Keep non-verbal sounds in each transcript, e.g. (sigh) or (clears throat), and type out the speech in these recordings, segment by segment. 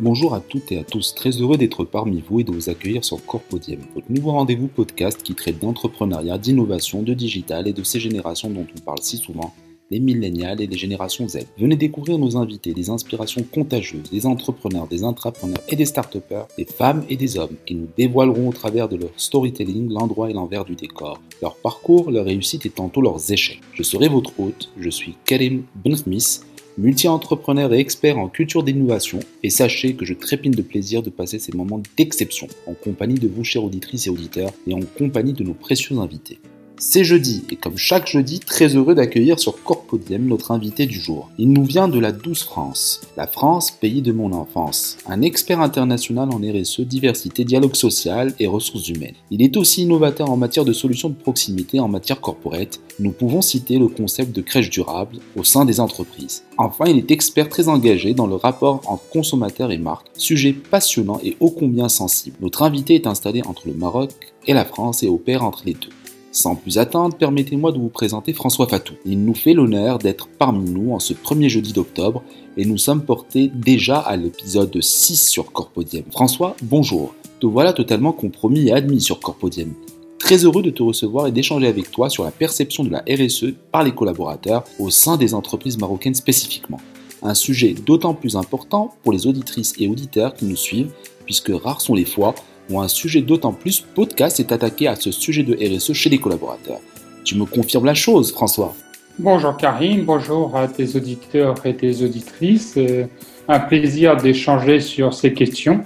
Bonjour à toutes et à tous, très heureux d'être parmi vous et de vous accueillir sur Corpodium, votre nouveau rendez-vous podcast qui traite d'entrepreneuriat, d'innovation, de digital et de ces générations dont on parle si souvent, les millénials et les générations Z. Venez découvrir nos invités, des inspirations contagieuses, des entrepreneurs, des intrapreneurs et des start des femmes et des hommes, qui nous dévoileront au travers de leur storytelling l'endroit et l'envers du décor, leur parcours, leur réussite et tantôt leurs échecs. Je serai votre hôte, je suis Karim Benchmis, multi-entrepreneur et expert en culture d'innovation, et sachez que je trépine de plaisir de passer ces moments d'exception en compagnie de vous, chères auditrices et auditeurs, et en compagnie de nos précieux invités. C'est jeudi, et comme chaque jeudi, très heureux d'accueillir sur Notre invité du jour. Il nous vient de la douce France, la France, pays de mon enfance, un expert international en RSE, diversité, dialogue social et ressources humaines. Il est aussi innovateur en matière de solutions de proximité en matière corporate. Nous pouvons citer le concept de crèche durable au sein des entreprises. Enfin, il est expert très engagé dans le rapport entre consommateurs et marques, sujet passionnant et ô combien sensible. Notre invité est installé entre le Maroc et la France et opère entre les deux. Sans plus attendre, permettez-moi de vous présenter François Fatou. Il nous fait l'honneur d'être parmi nous en ce premier jeudi d'octobre et nous sommes portés déjà à l'épisode 6 sur Corpodium. François, bonjour. Te voilà totalement compromis et admis sur Corpodium. Très heureux de te recevoir et d'échanger avec toi sur la perception de la RSE par les collaborateurs au sein des entreprises marocaines spécifiquement. Un sujet d'autant plus important pour les auditrices et auditeurs qui nous suivent, puisque rares sont les fois où un sujet d'autant plus podcast est attaqué à ce sujet de RSE chez les collaborateurs. Tu me confirmes la chose, François? Bonjour Karim, bonjour à tes auditeurs et tes auditrices. Euh, un plaisir d'échanger sur ces questions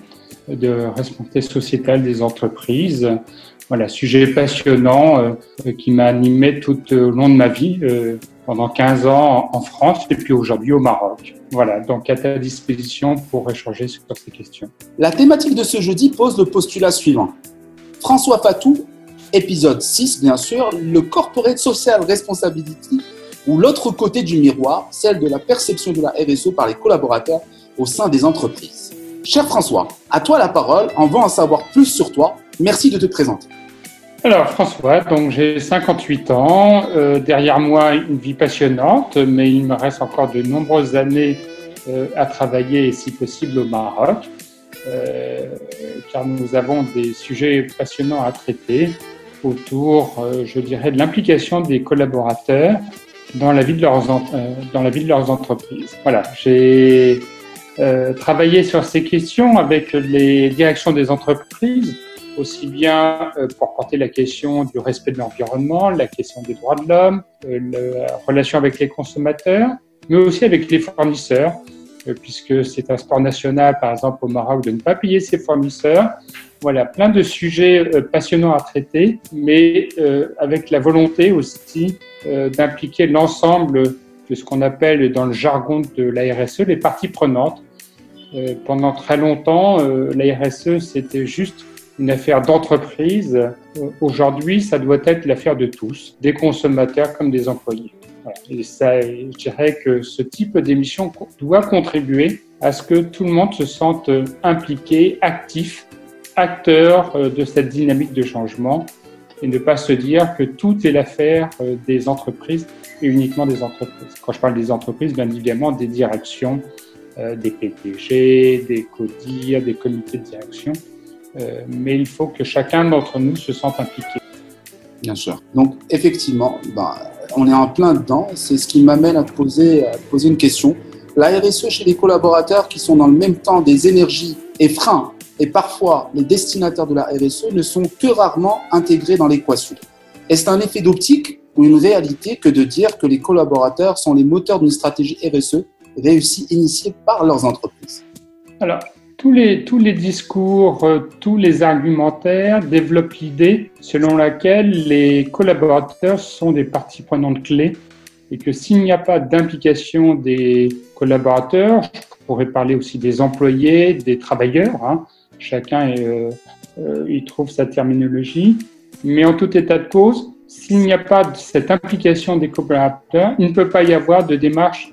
de responsabilité sociétale des entreprises. Voilà, sujet passionnant euh, qui m'a animé tout au long de ma vie, euh, pendant 15 ans en France et puis aujourd'hui au Maroc. Voilà, donc à ta disposition pour échanger sur ces questions. La thématique de ce jeudi pose le postulat suivant. François Fatou, épisode 6 bien sûr, le corporate social responsibility ou l'autre côté du miroir, celle de la perception de la RSE par les collaborateurs au sein des entreprises. Cher François, à toi la parole, on va en savoir plus sur toi. Merci de te présenter. Alors François, donc j'ai 58 ans, euh, derrière moi une vie passionnante, mais il me reste encore de nombreuses années euh, à travailler si possible au Maroc, euh, car nous avons des sujets passionnants à traiter autour, je dirais, de l'implication des collaborateurs dans la vie de leurs, dans la vie de leurs entreprises. Voilà, j'ai travaillé sur ces questions avec les directions des entreprises aussi bien euh, pour porter la question du respect de l'environnement, la question des droits de l'homme, euh, la relation avec les consommateurs, mais aussi avec les fournisseurs, euh, puisque c'est un sport national, par exemple au Maroc, de ne pas payer ses fournisseurs. Voilà, plein de sujets passionnants à traiter, mais avec la volonté aussi d'impliquer l'ensemble de ce qu'on appelle dans le jargon de la RSE les parties prenantes. pendant très longtemps, la RSE, c'était juste une affaire d'entreprise. Aujourd'hui, ça doit être l'affaire de tous, des consommateurs comme des employés. Et ça, je dirais que ce type d'émission doit contribuer à ce que tout le monde se sente impliqué, actif, acteur euh, de cette dynamique de changement et ne pas se dire que tout est l'affaire euh, des entreprises et uniquement des entreprises. Quand je parle des entreprises, bien évidemment, des directions, euh, des PDG, des CODIR, des comités de direction, euh, mais il faut que chacun d'entre nous se sente impliqué. Bien sûr. Donc, effectivement, bah, on est en plein dedans. C'est ce qui m'amène à poser, à poser une question. La RSE chez les collaborateurs qui sont dans le même temps des énergies et freins, et parfois les destinataires de la RSE, ne sont que rarement intégrés dans l'équation. Est-ce un effet d'optique ou une réalité que de dire que les collaborateurs sont les moteurs d'une stratégie RSE réussie initiée par leurs entreprises? Alors, tous les, discours, euh, tous les argumentaires développent l'idée selon laquelle les collaborateurs sont des parties prenantes clés et que s'il n'y a pas d'implication des collaborateurs, je pourrais parler aussi des employés, des travailleurs, hein, chacun euh, euh, y trouve sa terminologie, mais en tout état de cause, s'il n'y a pas cette implication des collaborateurs, il ne peut pas y avoir de démarche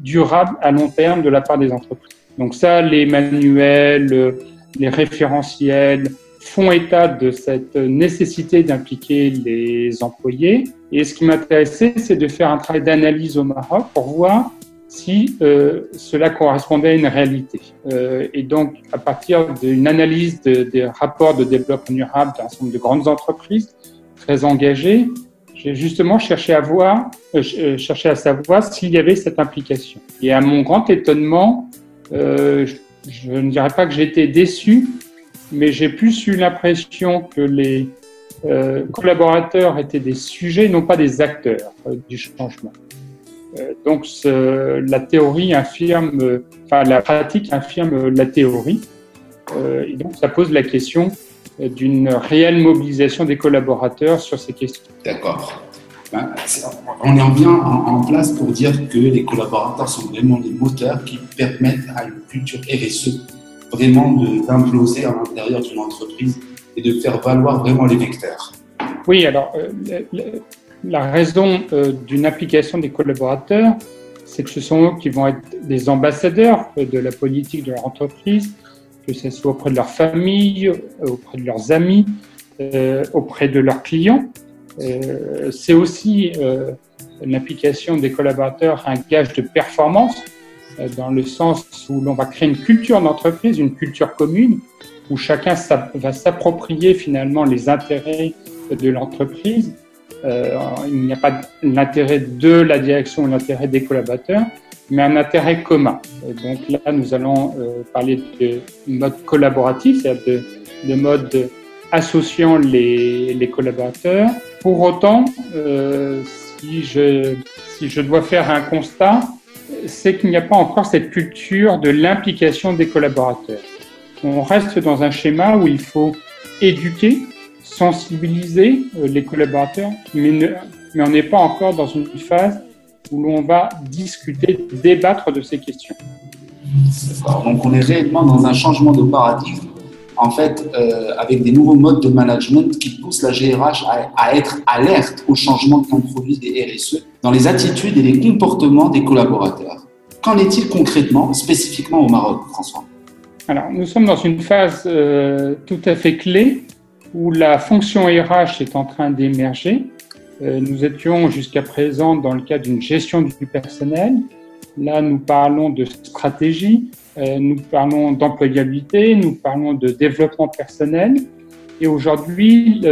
durable à long terme de la part des entreprises. Donc ça, les manuels, les référentiels font état de cette nécessité d'impliquer les employés. Et ce qui m'intéressait, c'est de faire un travail d'analyse au Maroc pour voir si euh, cela correspondait à une réalité. Euh, et donc, à partir d'une analyse de, des rapports de développement durable d'un certain nombre de grandes entreprises très engagées, j'ai justement cherché à voir, euh, euh cherché à savoir s'il y avait cette implication. Et à mon grand étonnement, euh, je, ne dirais pas que j'étais déçu, mais j'ai plus eu l'impression que les euh, collaborateurs étaient des sujets, non pas des acteurs du changement. Euh, donc la théorie infirme, enfin la pratique infirme la théorie, euh, et donc ça pose la question d'une réelle mobilisation des collaborateurs sur ces questions. D'accord. On est bien en, place pour dire que les collaborateurs sont vraiment des moteurs qui permettent à une culture RSE vraiment d'imploser à l'intérieur d'une entreprise et de faire valoir vraiment les vecteurs. Oui, alors euh, la raison euh, d'une application des collaborateurs, c'est que ce sont eux qui vont être des ambassadeurs de la politique de leur entreprise, que ce soit auprès de leur famille, auprès de leurs amis, euh, auprès de leurs clients. Euh, c'est aussi euh, l'application des collaborateurs un gage de performance, euh, dans le sens où l'on va créer une culture d'entreprise, une culture commune, où chacun va s'approprier finalement les intérêts de l'entreprise euh, il n'y a pas l'intérêt de la direction ou l'intérêt des collaborateurs, mais un intérêt commun. donc là, nous allons euh, parler de mode collaboratif, c'est-à-dire de, de mode associant les, collaborateurs. Pour autant, euh, si, je, dois faire un constat, c'est qu'il n'y a pas encore cette culture de l'implication des collaborateurs. On reste dans un schéma où il faut éduquer, sensibiliser euh, les collaborateurs, mais, mais on n'est pas encore dans une phase où l'on va discuter, débattre de ces questions. Donc on est réellement dans un changement de paradigme, en fait, euh, avec des nouveaux modes de management qui poussent la GRH à, être alerte aux changements qu'introduisent des RSE dans les attitudes et les comportements des collaborateurs. Qu'en est-il concrètement, spécifiquement au Maroc, François? Alors, nous sommes dans une phase euh, tout à fait clé où la fonction RH est en train d'émerger. Euh, nous étions jusqu'à présent dans le cadre d'une gestion du personnel. Là, nous parlons de stratégie, nous parlons d'employabilité, nous parlons de développement personnel. Et aujourd'hui,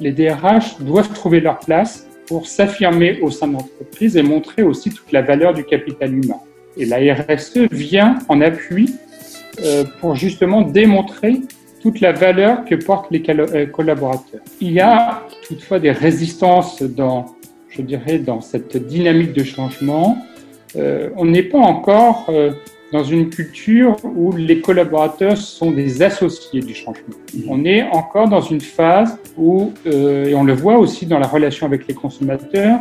les DRH doivent trouver leur place pour s'affirmer au sein de l'entreprise et montrer aussi toute la valeur du capital humain. Et la RSE vient en appui euh, pour justement démontrer toute la valeur que portent les euh, collaborateurs. Il y a toutefois des résistances dans, je dirais, dans cette dynamique de changement. Euh, on n'est pas encore euh, dans une culture où les collaborateurs sont des associés du changement. Mmh. On est encore dans une phase où, euh, et on le voit aussi dans la relation avec les consommateurs,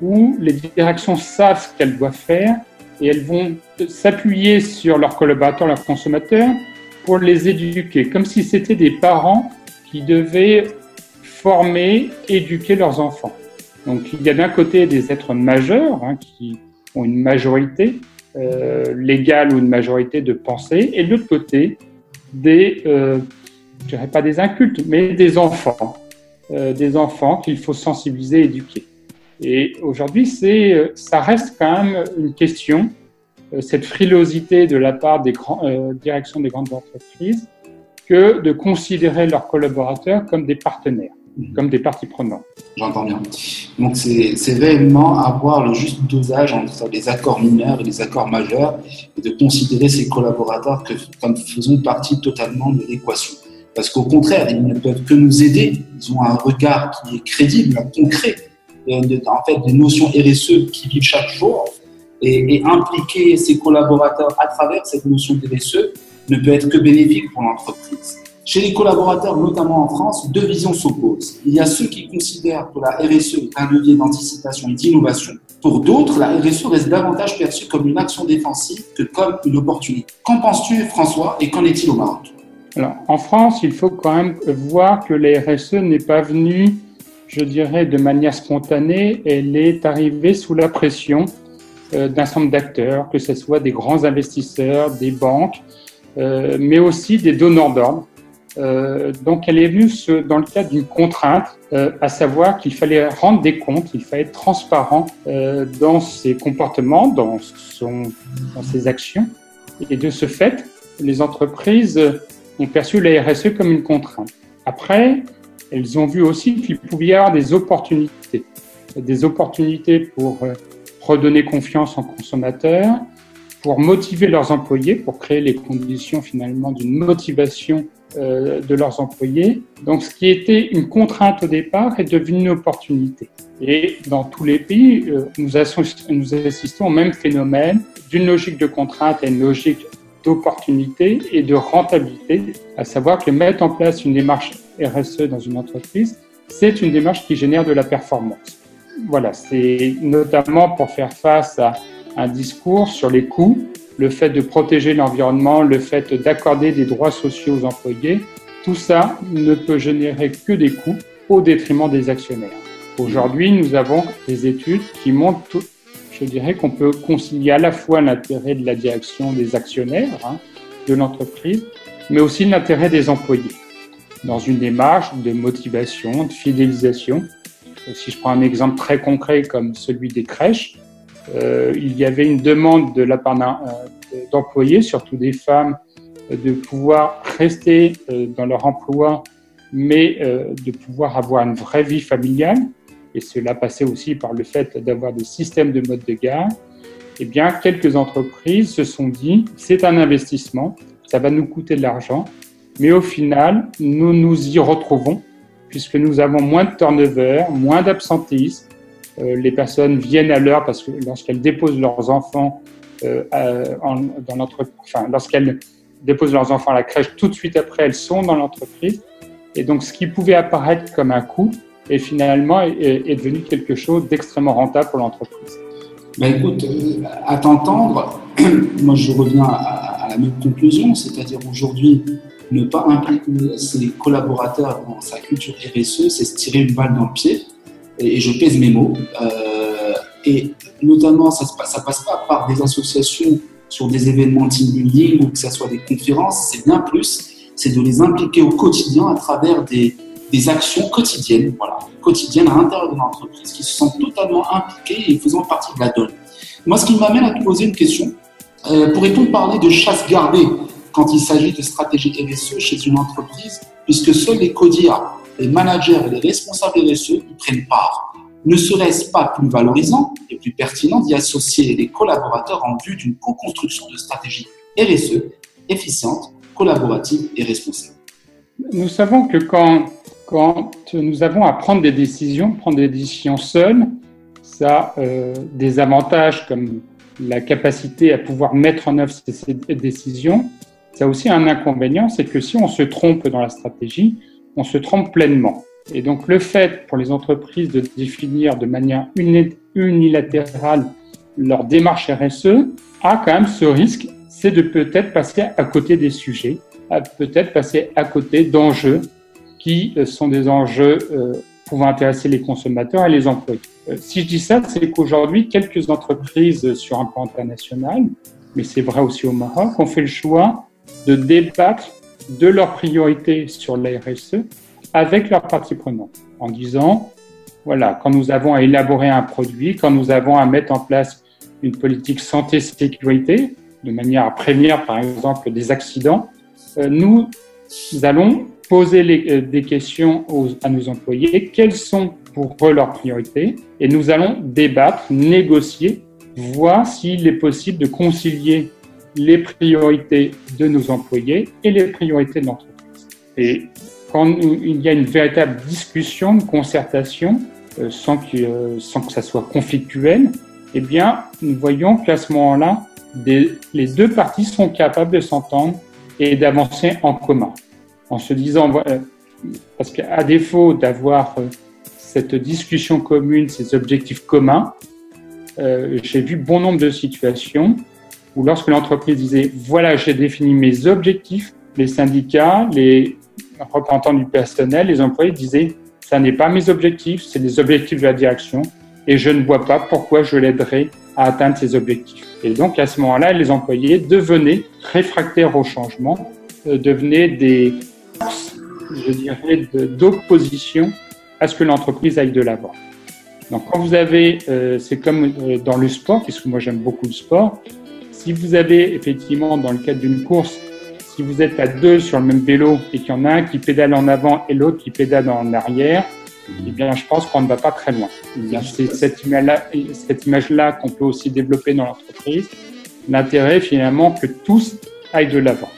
où les directions savent ce qu'elles doivent faire et elles vont s'appuyer sur leurs collaborateurs, leurs consommateurs, pour les éduquer, comme si c'était des parents qui devaient former, éduquer leurs enfants. Donc il y a d'un côté des êtres majeurs hein, qui ont une majorité euh, légale ou une majorité de pensée, et de l'autre côté des, euh, je dirais pas des incultes, mais des enfants, euh, des enfants qu'il faut sensibiliser, éduquer. Et aujourd'hui, c'est, ça reste quand même une question euh, cette frilosité de la part des grands, euh, directions des grandes entreprises que de considérer leurs collaborateurs comme des partenaires, mmh. comme des parties prenantes. J'entends bien. Donc c'est réellement avoir le juste dosage entre les accords mineurs et les accords majeurs et de considérer ces collaborateurs que, comme faisant partie totalement de l'équation. Parce qu'au contraire, ils ne peuvent que nous aider. Ils ont un regard qui est crédible, concret. Et en fait, des notions RSE qui vivent chaque jour et, et, impliquer ses collaborateurs à travers cette notion de RSE ne peut être que bénéfique pour l'entreprise. Chez les collaborateurs, notamment en France, deux visions s'opposent. Il y a ceux qui considèrent que la RSE est un levier d'anticipation et d'innovation. Pour d'autres, la RSE reste davantage perçue comme une action défensive que comme une opportunité. Qu'en penses-tu, François, et qu'en est-il au Maroc? Alors, en France, il faut quand même voir que la RSE n'est pas venue, je dirais, de manière spontanée. Elle est arrivée sous la pression euh, d'un nombre d'acteurs, que ce soit des grands investisseurs, des banques, euh, mais aussi des donneurs d'ordre, Euh, donc, elle est venue dans le cadre d'une contrainte, euh, à savoir qu'il fallait rendre des comptes, il fallait être transparent euh, dans ses comportements, dans, son, dans ses actions. Et de ce fait, les entreprises ont perçu la RSE comme une contrainte. Après, elles ont vu aussi qu'il pouvait y avoir des opportunités, des opportunités pour redonner confiance en consommateurs, pour motiver leurs employés, pour créer les conditions finalement d'une motivation euh, de leurs employés. Donc ce qui était une contrainte au départ est devenu une opportunité. Et dans tous les pays, euh, nous, nous assistons au même phénomène d'une logique de contrainte à une logique d'opportunité et de rentabilité, à savoir que mettre en place une démarche RSE dans une entreprise, c'est une démarche qui génère de la performance. Voilà, c'est notamment pour faire face à un discours sur les coûts, le fait de protéger l'environnement, le fait d'accorder des droits sociaux aux employés. Tout ça ne peut générer que des coûts au détriment des actionnaires. Aujourd'hui, nous avons des études qui montrent, je dirais, qu'on peut concilier à la fois l'intérêt de la direction des actionnaires hein, de l'entreprise, mais aussi l'intérêt des employés dans une démarche de motivation, de fidélisation. Si je prends un exemple très concret comme celui des crèches, euh, il y avait une demande de la part euh, d'employés, surtout des femmes, de pouvoir rester euh, dans leur emploi, mais de pouvoir avoir une vraie vie familiale. Et cela passait aussi par le fait d'avoir des systèmes de mode de garde. Eh bien, quelques entreprises se sont dit, c'est un investissement, ça va nous coûter de l'argent, mais au final, nous nous y retrouvons puisque nous avons moins de turnover, moins d'absentéisme, euh, les personnes viennent à l'heure parce que lorsqu'elles déposent leurs enfants euh, dans notre, enfin, lorsqu'elles déposent leurs enfants à la crèche, tout de suite après, elles sont dans l'entreprise. Et donc, ce qui pouvait apparaître comme un coût est finalement est, devenu quelque chose d'extrêmement rentable pour l'entreprise. Ben écoute, euh, à t'entendre, (clears throat) moi je reviens à, la même conclusion, c'est-à-dire aujourd'hui, ne pas impliquer ses collaborateurs dans sa culture RSE, c'est se tirer une balle dans le pied et, je pèse mes mots. Euh, et notamment, ça ne ça passe pas par des associations sur des événements team building ou que ce soit des conférences, c'est bien plus, c'est de les impliquer au quotidien à travers des, des actions quotidiennes, voilà, quotidiennes à l'intérieur de l'entreprise, qui se sentent totalement impliquées et faisant partie de la donne. Moi, ce qui m'amène à te poser une question, euh, pourrait-on parler de chasse gardée quand il s'agit de stratégie RSE chez une entreprise, puisque seuls les CODIA les managers et les responsables RSE y prennent part. Ne serait-ce pas plus valorisant et plus pertinent d'y associer les collaborateurs en vue d'une co-construction de stratégies RSE efficientes, collaboratives et responsables Nous savons que quand, nous avons à prendre des décisions, prendre des décisions seules, ça a euh, des avantages comme la capacité à pouvoir mettre en œuvre ces décisions. Ça a aussi un inconvénient, c'est que si on se trompe dans la stratégie, on se trompe pleinement. Et donc le fait pour les entreprises de définir de manière unilatérale leur démarche RSE a quand même ce risque, c'est de peut-être passer à côté des sujets, peut-être passer à côté d'enjeux qui euh, sont des enjeux euh, pouvant intéresser les consommateurs et les employés. Euh, si je dis ça, c'est qu'aujourd'hui, quelques entreprises sur un plan international, mais c'est vrai aussi au Maroc, ont fait le choix de débattre de leurs priorités sur la RSE avec leurs parties prenantes, en disant, voilà, quand nous avons à élaborer un produit, quand nous avons à mettre en place une politique santé-sécurité, de manière à prévenir, par exemple, des accidents, euh, nous, allons poser euh, des questions à nos employés, quelles sont pour eux leurs priorités, et nous allons débattre, négocier, voir s'il est possible de concilier les priorités de nos employés et les priorités de l'entreprise. Et quand il y a une véritable discussion, une concertation, euh, sans, que, euh, sans que ça soit conflictuel, eh bien, nous voyons qu'à ce moment-là, les deux parties sont capables de s'entendre et d'avancer en commun. En se disant, parce qu'à défaut d'avoir euh, cette discussion commune, ces objectifs communs, j'ai vu bon nombre de situations où lorsque l'entreprise disait voilà, j'ai défini mes objectifs, les syndicats, les représentants du personnel, les employés disaient ça n'est pas mes objectifs, c'est les objectifs de la direction et je ne vois pas pourquoi je l'aiderai à atteindre ces objectifs. Et donc à ce moment-là, les employés devenaient réfractaires au changement, euh, devenaient des forces je dirais, d'opposition à ce que l'entreprise aille de l'avant. Donc quand vous avez, euh, c'est comme euh, dans le sport, puisque moi j'aime beaucoup le sport, si vous avez effectivement dans le cadre d'une course, si vous êtes à deux sur le même vélo et qu'il y en a un qui pédale en avant et l'autre qui pédale en arrière, eh bien je pense qu'on ne va pas très loin. C'est cette image-là, qu'on peut aussi développer dans l'entreprise. L'intérêt finalement que tous aillent de l'avant.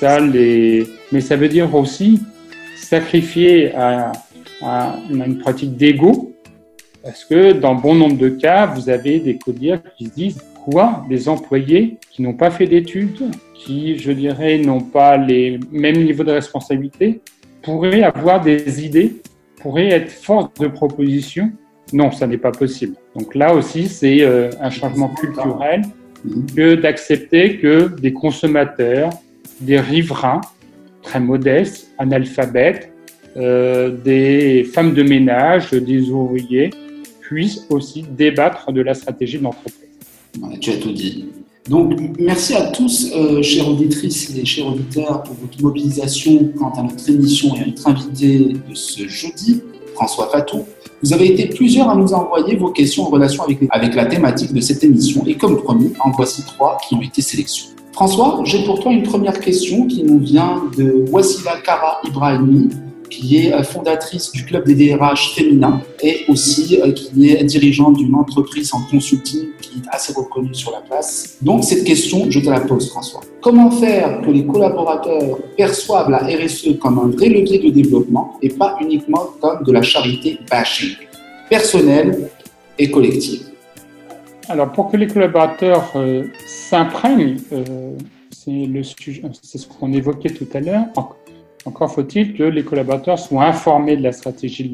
Ça, les... Mais ça veut dire aussi sacrifier à, à une pratique d'ego parce que dans bon nombre de cas, vous avez des codiers qui se disent quoi Des employés qui n'ont pas fait d'études, qui, je dirais, n'ont pas les mêmes niveaux de responsabilité, pourraient avoir des idées, pourraient être force de proposition? Non, ça n'est pas possible. Donc là aussi, c'est euh, un changement culturel que d'accepter que des consommateurs, des riverains très modestes, analphabètes, euh, des femmes de ménage, des ouvriers, puisse aussi débattre de la stratégie de l'entreprise. Tu as tout dit. Donc, merci à tous, euh, chères auditrices et chers auditeurs, pour votre mobilisation quant à notre émission et à notre invité de ce jeudi, François Fatou. Vous avez été plusieurs à nous envoyer vos questions en relation avec, avec la thématique de cette émission et comme promis, en voici trois qui ont été sélectionnés. François, j'ai pour toi une première question qui nous vient de Wassila Kara Ibrahimi, qui est euh, fondatrice du club des DRH féminins et aussi euh, qui est dirigeante d'une entreprise en consulting qui est assez reconnue sur la place. Donc cette question, je te la pose François. Comment faire que les collaborateurs perçoivent la RSE comme un vrai levier de développement et pas uniquement comme de la charité bashing, personnelle et collective? Alors, pour que les collaborateurs euh, s'imprègnent, c'est ce qu'on évoquait tout à l'heure, encore faut-il que les collaborateurs soient informés de la stratégie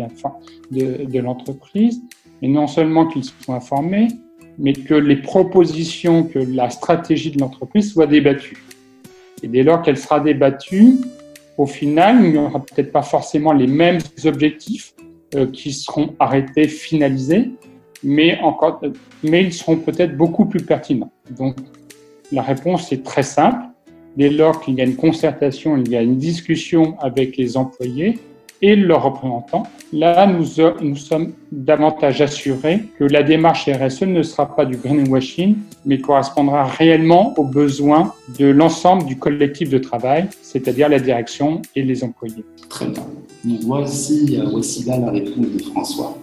de l'entreprise, et non seulement qu'ils soient informés, mais que les propositions, que la stratégie de l'entreprise soit débattue. Et dès lors qu'elle sera débattue, au final, il n'y aura peut-être pas forcément les mêmes objectifs euh, qui seront arrêtés, finalisés, mais, encore, mais ils seront peut-être beaucoup plus pertinents. Donc, la réponse est très simple dès lors qu'il y a une concertation, il y a une discussion avec les employés et leurs représentants, là, nous, nous sommes davantage assurés que la démarche RSE ne sera pas du greenwashing, mais correspondra réellement aux besoins de l'ensemble du collectif de travail, c'est-à-dire la direction et les employés. Très bien. Donc voici, euh, voici là la réponse de François.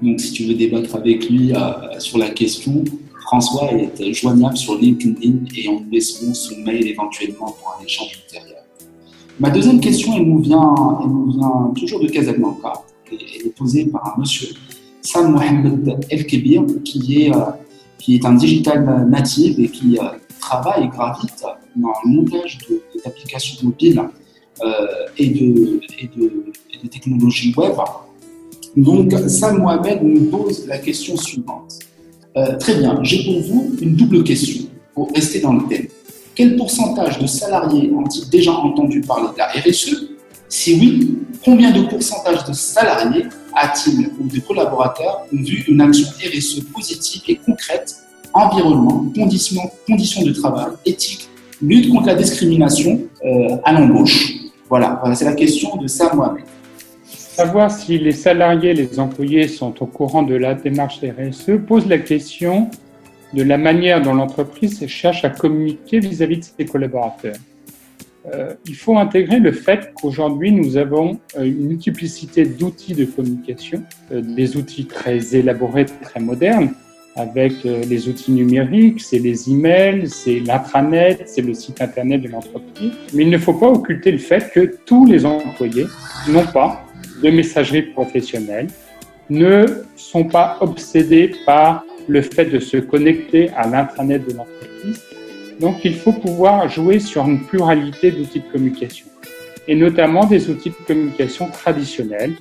Donc si tu veux débattre avec lui euh, sur la question, François est joignable sur LinkedIn et on nous laissera son mail éventuellement pour un échange ultérieur. Ma deuxième question, elle nous vient, toujours de Casablanca. Elle est posée par un monsieur, Sam Mohamed El Kebir, qui est, euh, qui est un digital native et qui euh, travaille et gravite dans le montage d'applications mobiles euh, et, de, et de technologies web. Donc, Sam Mohamed nous pose la question suivante. Euh, très bien, j'ai pour vous une double question pour rester dans le thème. Quel pourcentage de salariés ont-ils déjà entendu parler de la RSE Si oui, combien de pourcentage de salariés a-t-il ou de collaborateurs ont vu une action RSE positive et concrète? Environnement, conditions, conditions de travail, éthique, lutte contre la discrimination euh, à l'embauche. Voilà, voilà c'est la question de Sam Mohamed. Savoir si les salariés, les employés sont au courant de la démarche RSE pose la question de la manière dont l'entreprise cherche à communiquer vis-à-vis de ses collaborateurs. Euh, il faut intégrer le fait qu'aujourd'hui, nous avons euh, une multiplicité d'outils de communication, euh, des outils très élaborés, très modernes, avec les outils numériques, c'est les emails, c'est l'intranet, c'est le site internet de l'entreprise. Mais il ne faut pas occulter le fait que tous les employés n'ont pas de messagerie professionnelle ne sont pas obsédés par le fait de se connecter à l'intranet de l'entreprise. Donc, il faut pouvoir jouer sur une pluralité d'outils de communication, et notamment des outils de communication traditionnels.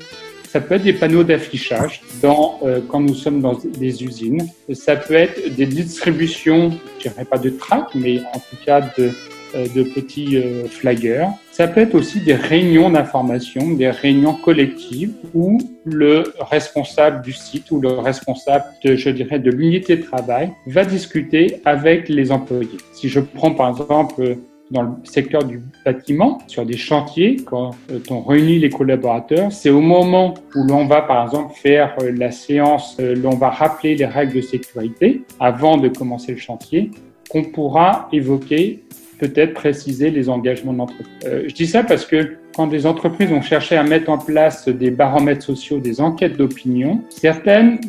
Ça peut être des panneaux d'affichage euh, quand nous sommes dans des usines. Ça peut être des distributions, je dirais pas de tracts, mais en tout cas de, de petits euh, flyers. Ça peut être aussi des réunions d'information, des réunions collectives où le responsable du site ou le responsable, de, je dirais, de l'unité de travail va discuter avec les employés. Si je prends par exemple dans le secteur du bâtiment, sur des chantiers, quand euh, on réunit les collaborateurs, c'est au moment où l'on va, par exemple, faire euh, la séance, euh, l'on va rappeler les règles de sécurité avant de commencer le chantier, qu'on pourra évoquer, peut-être préciser les engagements de l'entreprise. je dis ça parce que quand des entreprises ont cherché à mettre en place des baromètres sociaux, des enquêtes d'opinion, certaines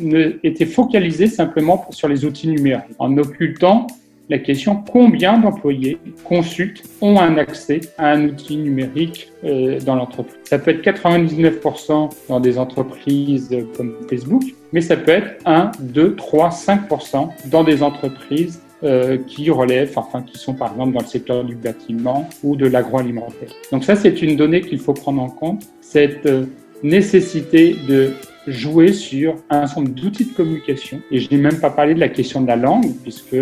étaient focalisées simplement sur les outils numériques, en occultant la question combien d'employés consultent ont un accès à un outil numérique euh, dans l'entreprise. Ça peut être 99% dans des entreprises comme Facebook, mais ça peut être 1, 2, 3, 5% dans des entreprises euh, qui relèvent, enfin qui sont par exemple dans le secteur du bâtiment ou de l'agroalimentaire. Donc ça, c'est une donnée qu'il faut prendre en compte, cette euh, nécessité de jouer sur un ensemble d'outils de communication. Et je n'ai même pas parlé de la question de la langue, puisque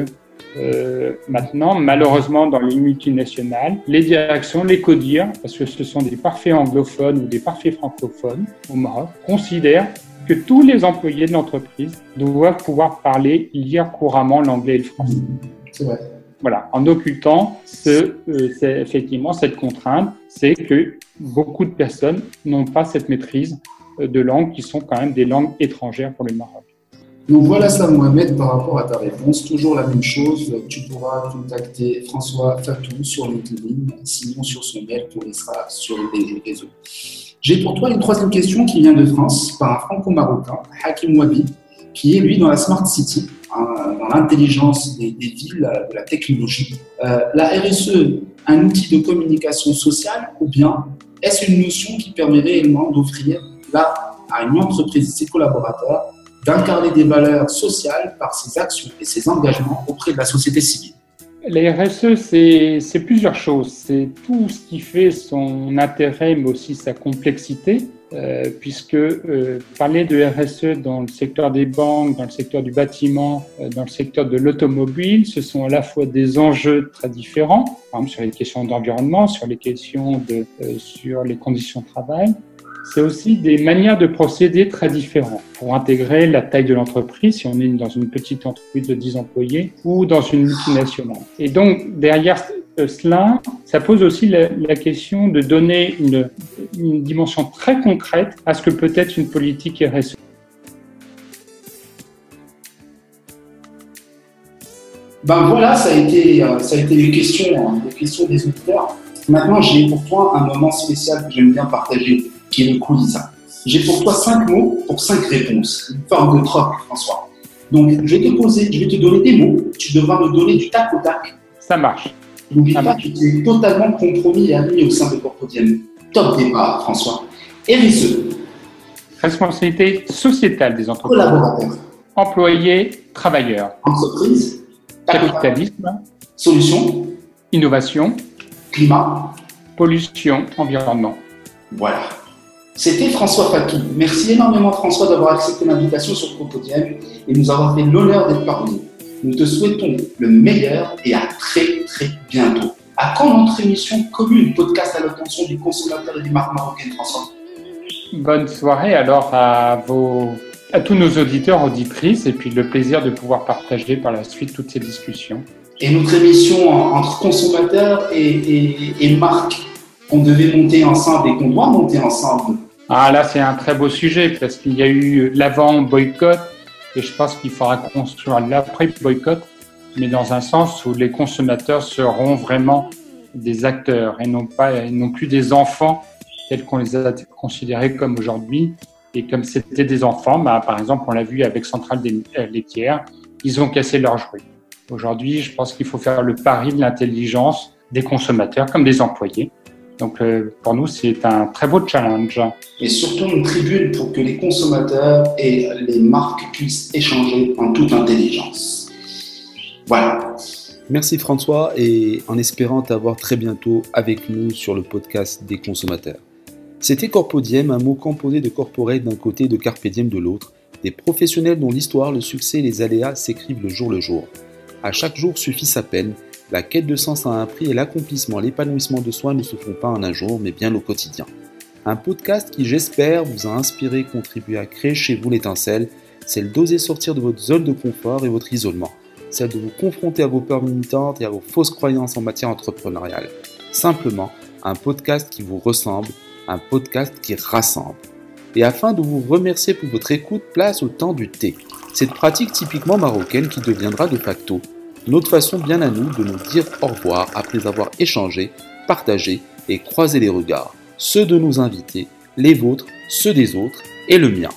euh, maintenant, malheureusement, dans les multinationales, les directions, les CODIR, parce que ce sont des parfaits anglophones ou des parfaits francophones au Maroc, considèrent que tous les employés de l'entreprise doivent pouvoir parler, lire couramment l'anglais et le français. C'est vrai. Voilà, en occultant ce, euh, effectivement cette contrainte, c'est que beaucoup de personnes n'ont pas cette maîtrise euh, de langues qui sont quand même des langues étrangères pour le Maroc. Donc voilà ça Mohamed par rapport à ta réponse. Toujours la même chose, tu pourras contacter François Fatou sur LinkedIn, sinon sur son mail qu'on laissera sur les réseaux. J'ai pour toi une troisième question qui vient de France par un franco-marocain, Hakim Wabi, qui est lui dans la Smart City, hein, dans l'intelligence des, villes, de la technologie. Euh, la RSE, un outil de communication sociale ou bien est-ce une notion qui permet réellement d'offrir là à une entreprise et ses collaborateurs d'incarner des valeurs sociales par ses actions et ses engagements auprès de la société civile? La RSE, c'est plusieurs choses. C'est tout ce qui fait son intérêt, mais aussi sa complexité, euh, puisque euh, parler de RSE dans le secteur des banques, dans le secteur du bâtiment, euh, dans le secteur de l'automobile, ce sont à la fois des enjeux très différents, par exemple sur les questions d'environnement, sur les questions de, sur les conditions de travail, c'est aussi des manières de procéder très différentes pour intégrer la taille de l'entreprise, si on est dans une petite entreprise de 10 employés ou dans une multinationale. Et donc, derrière cela, ça pose aussi la, question de donner une, dimension très concrète à ce que peut être une politique RSE. Ben voilà, ça a été, euh, été les questions, hein, les questions des auditeurs. Maintenant, j'ai pour toi un moment spécial que j'aime bien partager qui est le quiz. J'ai pour toi cinq mots pour cinq réponses. Une forme de troc, François. Donc, je vais te poser, je vais te donner des mots. Tu devras me donner du tac au tac. Ça marche. N'oublie pas que tu t'es totalement compromis et aligné au sein de Corpodium. Top départ, François. RSE. Responsabilité sociétale des entreprises. Collaborateurs. Employés, travailleurs. Entreprise. Capitalisme. Solution. Innovation. Climat. Pollution, environnement. Voilà. C'était François Fatou. Merci énormément François d'avoir accepté l'invitation sur Compodium et nous avoir fait l'honneur d'être parmi nous. Nous te souhaitons le meilleur et à très très bientôt. À quand notre émission commune, podcast à l'attention du consommateur et des marques marocaines, François? Bonne soirée alors à, vos, à tous nos auditeurs, auditrices, et puis le plaisir de pouvoir partager par la suite toutes ces discussions. Et notre émission entre consommateurs et, et, et marques, on devait monter ensemble et qu'on doit monter ensemble ah là, c'est un très beau sujet parce qu'il y a eu l'avant boycott et je pense qu'il faudra construire l'après boycott, mais dans un sens où les consommateurs seront vraiment des acteurs et non pas non plus des enfants tels qu'on les a considérés comme aujourd'hui et comme c'était des enfants. Bah, par exemple, on l'a vu avec Centrale des euh, laitières, ils ont cassé leurs jouets. Aujourd'hui, je pense qu'il faut faire le pari de l'intelligence des consommateurs comme des employés donc euh, pour nous, c'est un très beau challenge. Et surtout une tribune pour que les consommateurs et les marques puissent échanger en toute intelligence. Voilà. Merci François et en espérant t'avoir très bientôt avec nous sur le podcast des consommateurs. C'était Corpodiem, un mot composé de corporate d'un côté et de carpe de l'autre, des professionnels dont l'histoire, le succès et les aléas s'écrivent le jour le jour. À chaque jour suffit sa peine, la quête de sens a un prix et l'accomplissement, l'épanouissement de soi ne se font pas en un jour, mais bien au quotidien. Un podcast qui, j'espère, vous a inspiré, contribué à créer chez vous l'étincelle, c'est le d'oser sortir de votre zone de confort et votre isolement. celle de vous confronter à vos peurs limitantes et à vos fausses croyances en matière entrepreneuriale. Simplement, un podcast qui vous ressemble, un podcast qui rassemble. Et afin de vous remercier pour votre écoute, place au temps du thé. Cette pratique typiquement marocaine qui deviendra de facto notre façon bien à nous de nous dire au revoir après avoir échangé, partagé et croisé les regards, ceux de nos invités, les vôtres, ceux des autres et le mien.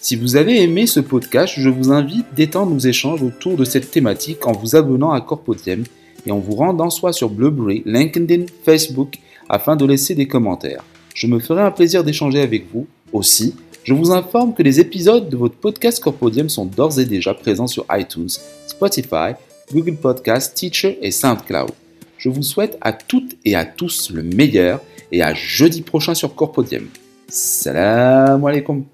Si vous avez aimé ce podcast, je vous invite d'étendre nos échanges autour de cette thématique en vous abonnant à Corpodium et en vous rendant soit sur Blueberry, LinkedIn, Facebook afin de laisser des commentaires. Je me ferai un plaisir d'échanger avec vous. Aussi, je vous informe que les épisodes de votre podcast Corpodium sont d'ores et déjà présents sur iTunes, Spotify, Google Podcast, Teacher et SoundCloud. Je vous souhaite à toutes et à tous le meilleur et à jeudi prochain sur Corpodium. Salam alaikum.